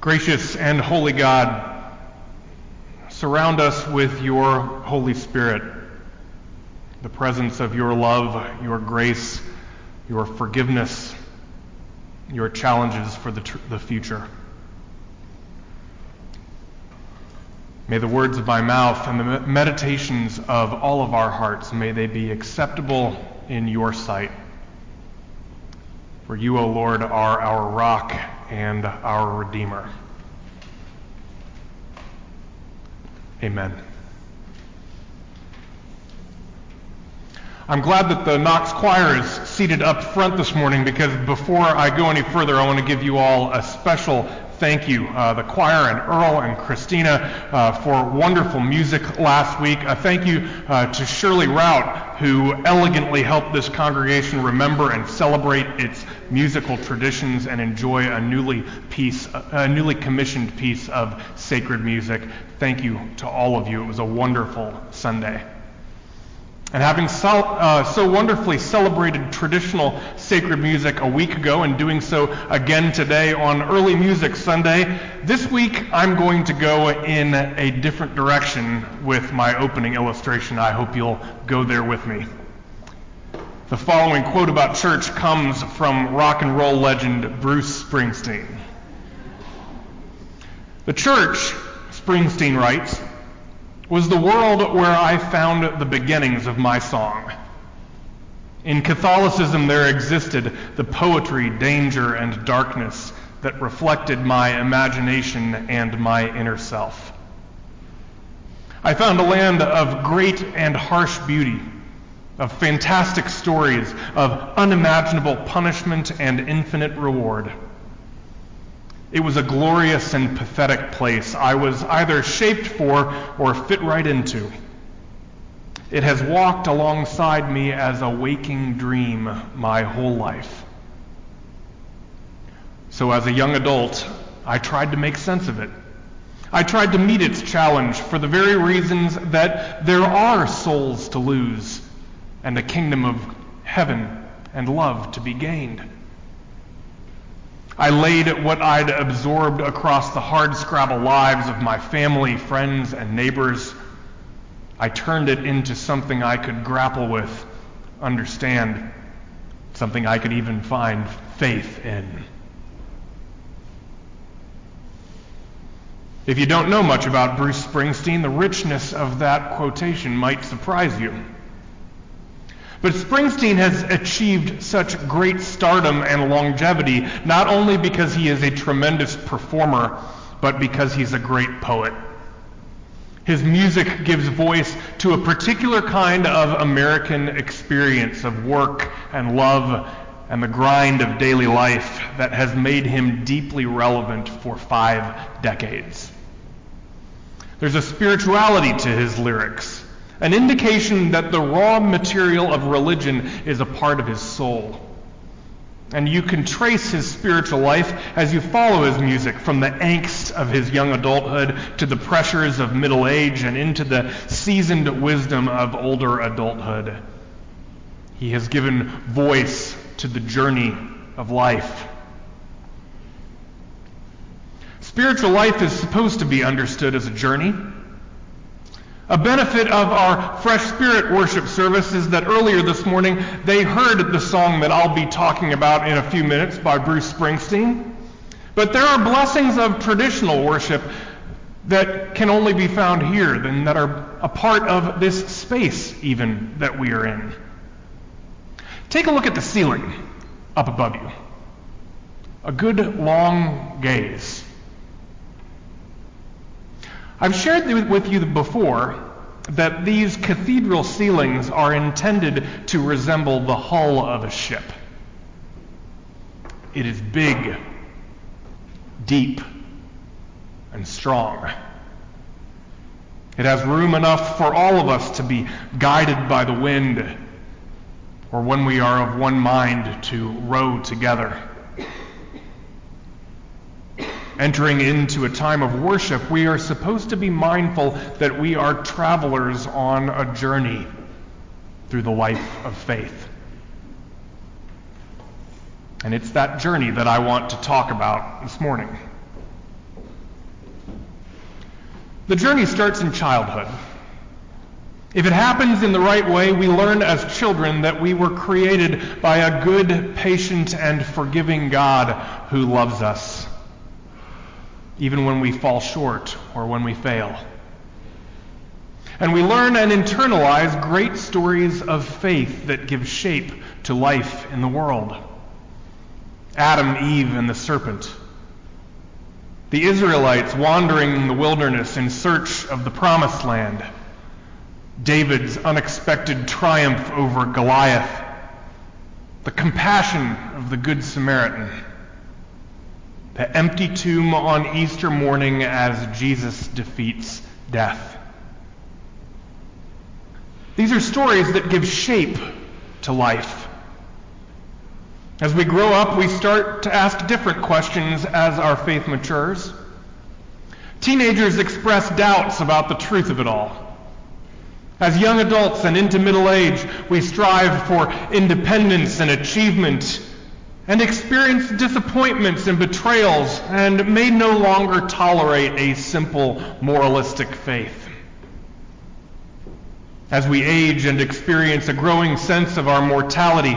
Gracious and holy God, surround us with your Holy Spirit, the presence of your love, your grace, your forgiveness, your challenges for the, tr- the future. May the words of my mouth and the meditations of all of our hearts, may they be acceptable in your sight. For you, O Lord, are our rock and our Redeemer. Amen. I'm glad that the Knox Choir is seated up front this morning because before I go any further, I want to give you all a special thank you, uh, the choir and Earl and Christina, uh, for wonderful music last week. A thank you uh, to Shirley Rout, who elegantly helped this congregation remember and celebrate its musical traditions and enjoy a newly piece, a newly commissioned piece of sacred music. Thank you to all of you. It was a wonderful Sunday. And having so, uh, so, wonderfully celebrated traditional sacred music a week ago and doing so again today on Early Music Sunday, this week I'm going to go in a different direction with my opening illustration. I hope you'll go there with me. The following quote about church comes from rock and roll legend Bruce Springsteen. The church, Springsteen writes, was the world where I found the beginnings of my song. In Catholicism, there existed the poetry, danger, and darkness that reflected my imagination and my inner self. I found a land of great and harsh beauty, of fantastic stories, of unimaginable punishment and infinite reward. It was a glorious and pathetic place I was either shaped for or fit right into. It has walked alongside me as a waking dream my whole life. So, as a young adult, I tried to make sense of it. I tried to meet its challenge for the very reasons that there are souls to lose and a kingdom of heaven and love to be gained. I laid what I'd absorbed across the hardscrabble lives of my family, friends, and neighbors. I turned it into something I could grapple with, understand, something I could even find faith in. If you don't know much about Bruce Springsteen, the richness of that quotation might surprise you. But Springsteen has achieved such great stardom and longevity not only because he is a tremendous performer, but because he's a great poet. His music gives voice to a particular kind of American experience of work and love and the grind of daily life that has made him deeply relevant for five decades. There's a spirituality to his lyrics an indication that the raw material of religion is a part of his soul. And you can trace his spiritual life as you follow his music from the angst of his young adulthood to the pressures of middle age and into the seasoned wisdom of older adulthood. He has given voice to the journey of life. Spiritual life is supposed to be understood as a journey. A benefit of our Fresh Spirit worship service is that earlier this morning they heard the song that I'll be talking about in a few minutes by Bruce Springsteen. But there are blessings of traditional worship that can only be found here and that are a part of this space even that we are in. Take a look at the ceiling up above you. A good long gaze. I've shared with you before that these cathedral ceilings are intended to resemble the hull of a ship. It is big, deep, and strong. It has room enough for all of us to be guided by the wind, or when we are of one mind to row together entering into a time of worship, we are supposed to be mindful that we are travelers on a journey through the life of faith. And it's that journey that I want to talk about this morning. The journey starts in childhood. If it happens in the right way, we learn as children that we were created by a good, patient, and forgiving God who loves us, even when we fall short or when we fail. And we learn and internalize great stories of faith that give shape to life in the world. Adam, Eve, and the serpent. The Israelites wandering in the wilderness in search of the promised land. David's unexpected triumph over Goliath. The compassion of the Good Samaritan. The empty tomb on Easter morning as Jesus defeats death. These are stories that give shape to life. As we grow up, we start to ask different questions as our faith matures. Teenagers express doubts about the truth of it all. As young adults and into middle age, we strive for independence and achievement and experience disappointments and betrayals and may no longer tolerate a simple moralistic faith. As we age and experience a growing sense of our mortality,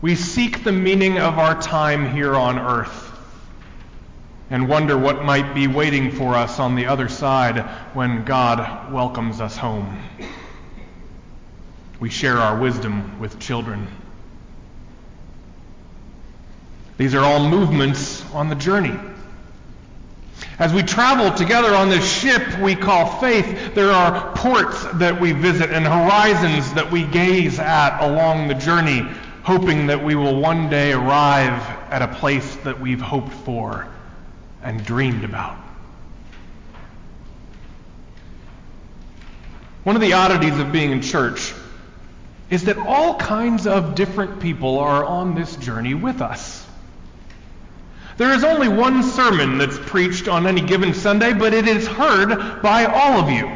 we seek the meaning of our time here on earth and wonder what might be waiting for us on the other side when God welcomes us home. We share our wisdom with children. These are all movements on the journey. As we travel together on this ship we call faith, there are ports that we visit and horizons that we gaze at along the journey hoping that we will one day arrive at a place that we've hoped for and dreamed about. One of the oddities of being in church is that all kinds of different people are on this journey with us. There is only one sermon that's preached on any given Sunday, but it is heard by all of you.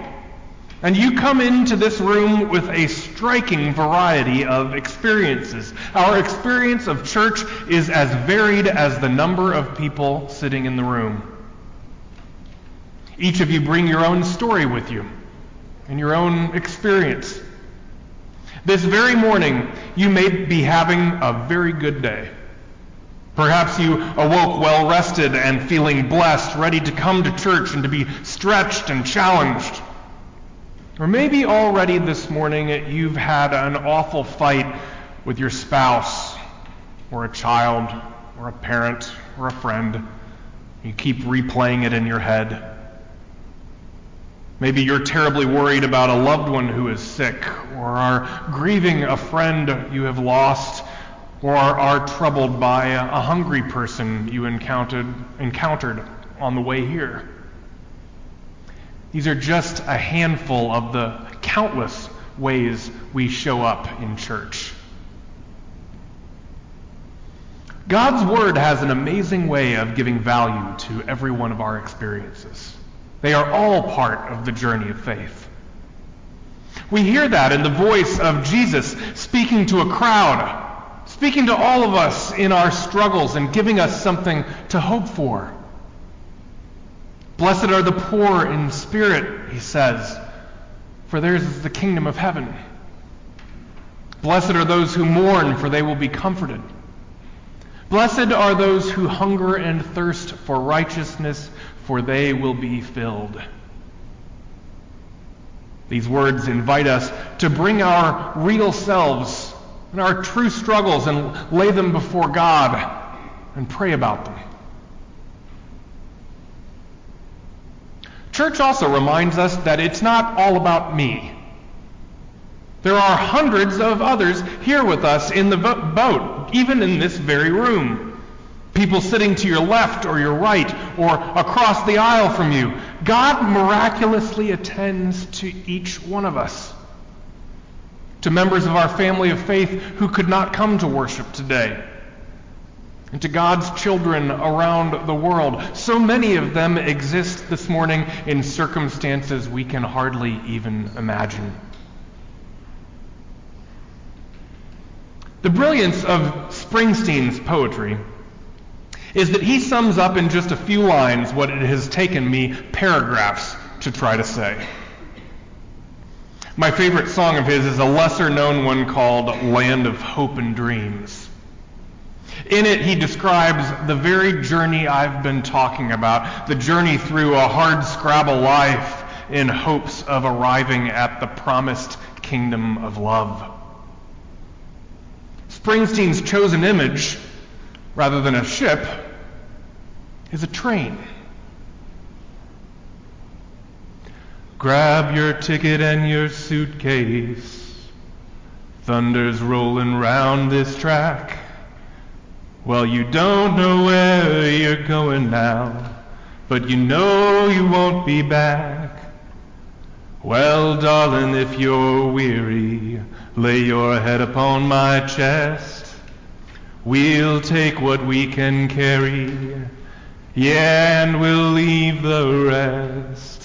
And you come into this room with a striking variety of experiences. Our experience of church is as varied as the number of people sitting in the room. Each of you bring your own story with you and your own experience. This very morning, you may be having a very good day. Perhaps you awoke well rested and feeling blessed, ready to come to church and to be stretched and challenged. Or maybe already this morning you've had an awful fight with your spouse, or a child, or a parent, or a friend. You keep replaying it in your head. Maybe you're terribly worried about a loved one who is sick, or are grieving a friend you have lost, or are troubled by a hungry person you encountered, encountered on the way here. These are just a handful of the countless ways we show up in church. God's Word has an amazing way of giving value to every one of our experiences. They are all part of the journey of faith. We hear that in the voice of Jesus speaking to a crowd, speaking to all of us in our struggles and giving us something to hope for. Blessed are the poor in spirit, he says, for theirs is the kingdom of heaven. Blessed are those who mourn, for they will be comforted. Blessed are those who hunger and thirst for righteousness, for they will be filled. These words invite us to bring our real selves and our true struggles and lay them before God and pray about them. Church also reminds us that it's not all about me. There are hundreds of others here with us in the boat, even in this very room. People sitting to your left or your right or across the aisle from you. God miraculously attends to each one of us. To members of our family of faith who could not come to worship today and to God's children around the world. So many of them exist this morning in circumstances we can hardly even imagine. The brilliance of Springsteen's poetry is that he sums up in just a few lines what it has taken me paragraphs to try to say. My favorite song of his is a lesser known one called Land of Hope and Dreams. In it, he describes the very journey I've been talking about, the journey through a hard scrabble life in hopes of arriving at the promised kingdom of love. Springsteen's chosen image, rather than a ship, is a train. Grab your ticket and your suitcase. Thunder's rolling round this track. Well, you don't know where you're going now, but you know you won't be back. Well, darling, if you're weary, lay your head upon my chest. We'll take what we can carry, yeah, and we'll leave the rest.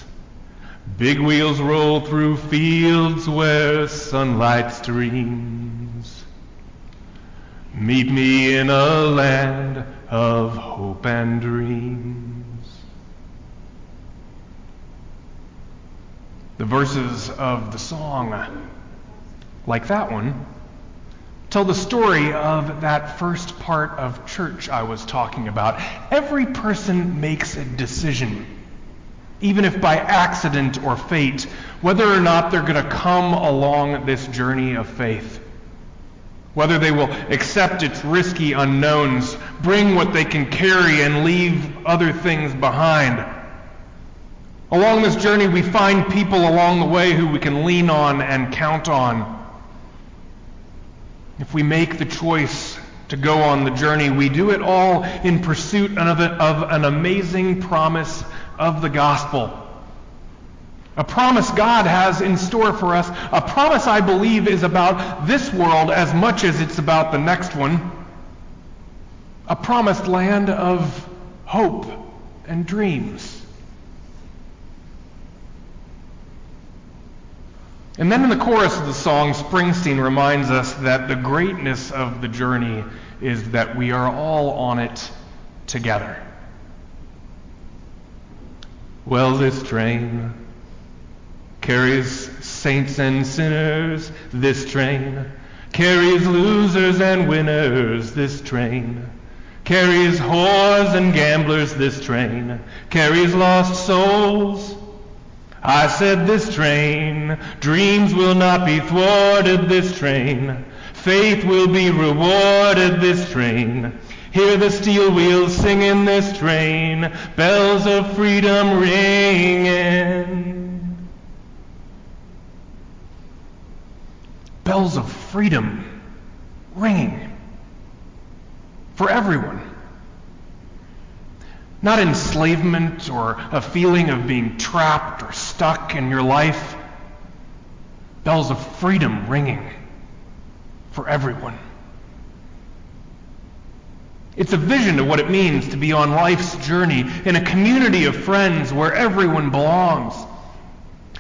Big wheels roll through fields where sunlight streams. Meet me in a land of hope and dreams. The verses of the song, like that one, tell the story of that first part of church I was talking about. Every person makes a decision even if by accident or fate, whether or not they're going to come along this journey of faith. Whether they will accept its risky unknowns, bring what they can carry, and leave other things behind. Along this journey, we find people along the way who we can lean on and count on. If we make the choice to go on the journey, we do it all in pursuit of, of an amazing promise of the gospel. A promise God has in store for us. A promise I believe is about this world as much as it's about the next one. A promised land of hope and dreams. And then in the chorus of the song, Springsteen reminds us that the greatness of the journey is that we are all on it together. Well, this train carries saints and sinners, this train carries losers and winners, this train carries whores and gamblers, this train carries lost souls. I said this train, dreams will not be thwarted, this train, faith will be rewarded, this train. Hear the steel wheels sing in this train, bells of freedom ringing. Bells of freedom ringing for everyone. Not enslavement or a feeling of being trapped or stuck in your life. Bells of freedom ringing for everyone. It's a vision of what it means to be on life's journey in a community of friends where everyone belongs,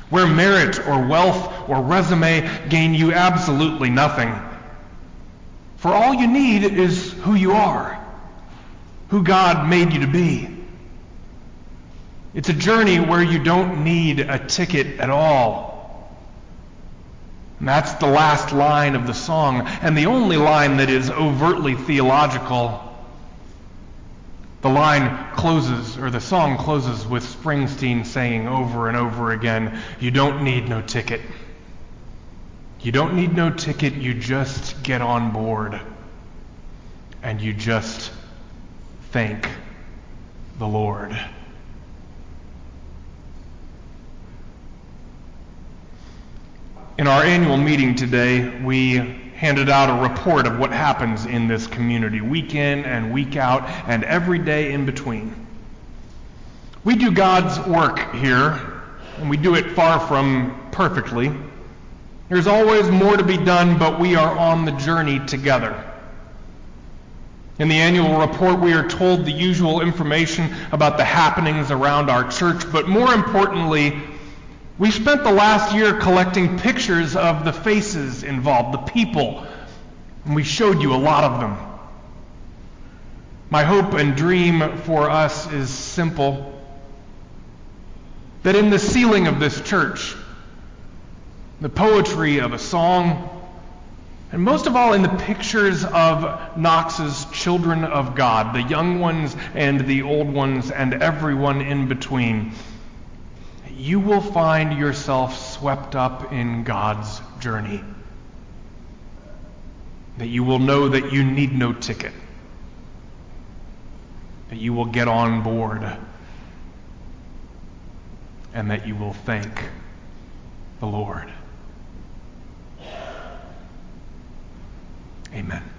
where merit or wealth or resume gain you absolutely nothing. For all you need is who you are, who God made you to be. It's a journey where you don't need a ticket at all. And that's the last line of the song, and the only line that is overtly theological. The line closes, or the song closes with Springsteen saying over and over again, You don't need no ticket. You don't need no ticket, you just get on board. And you just thank the Lord. In our annual meeting today, we handed out a report of what happens in this community week in and week out and every day in between. We do God's work here, and we do it far from perfectly. There's always more to be done, but we are on the journey together. In the annual report, we are told the usual information about the happenings around our church, but more importantly, we spent the last year collecting pictures of the faces involved, the people, and we showed you a lot of them. My hope and dream for us is simple. That in the ceiling of this church, the poetry of a song, and most of all in the pictures of Knox's children of God, the young ones and the old ones and everyone in between, you will find yourself swept up in God's journey. That you will know that you need no ticket. That you will get on board. And that you will thank the Lord. Amen.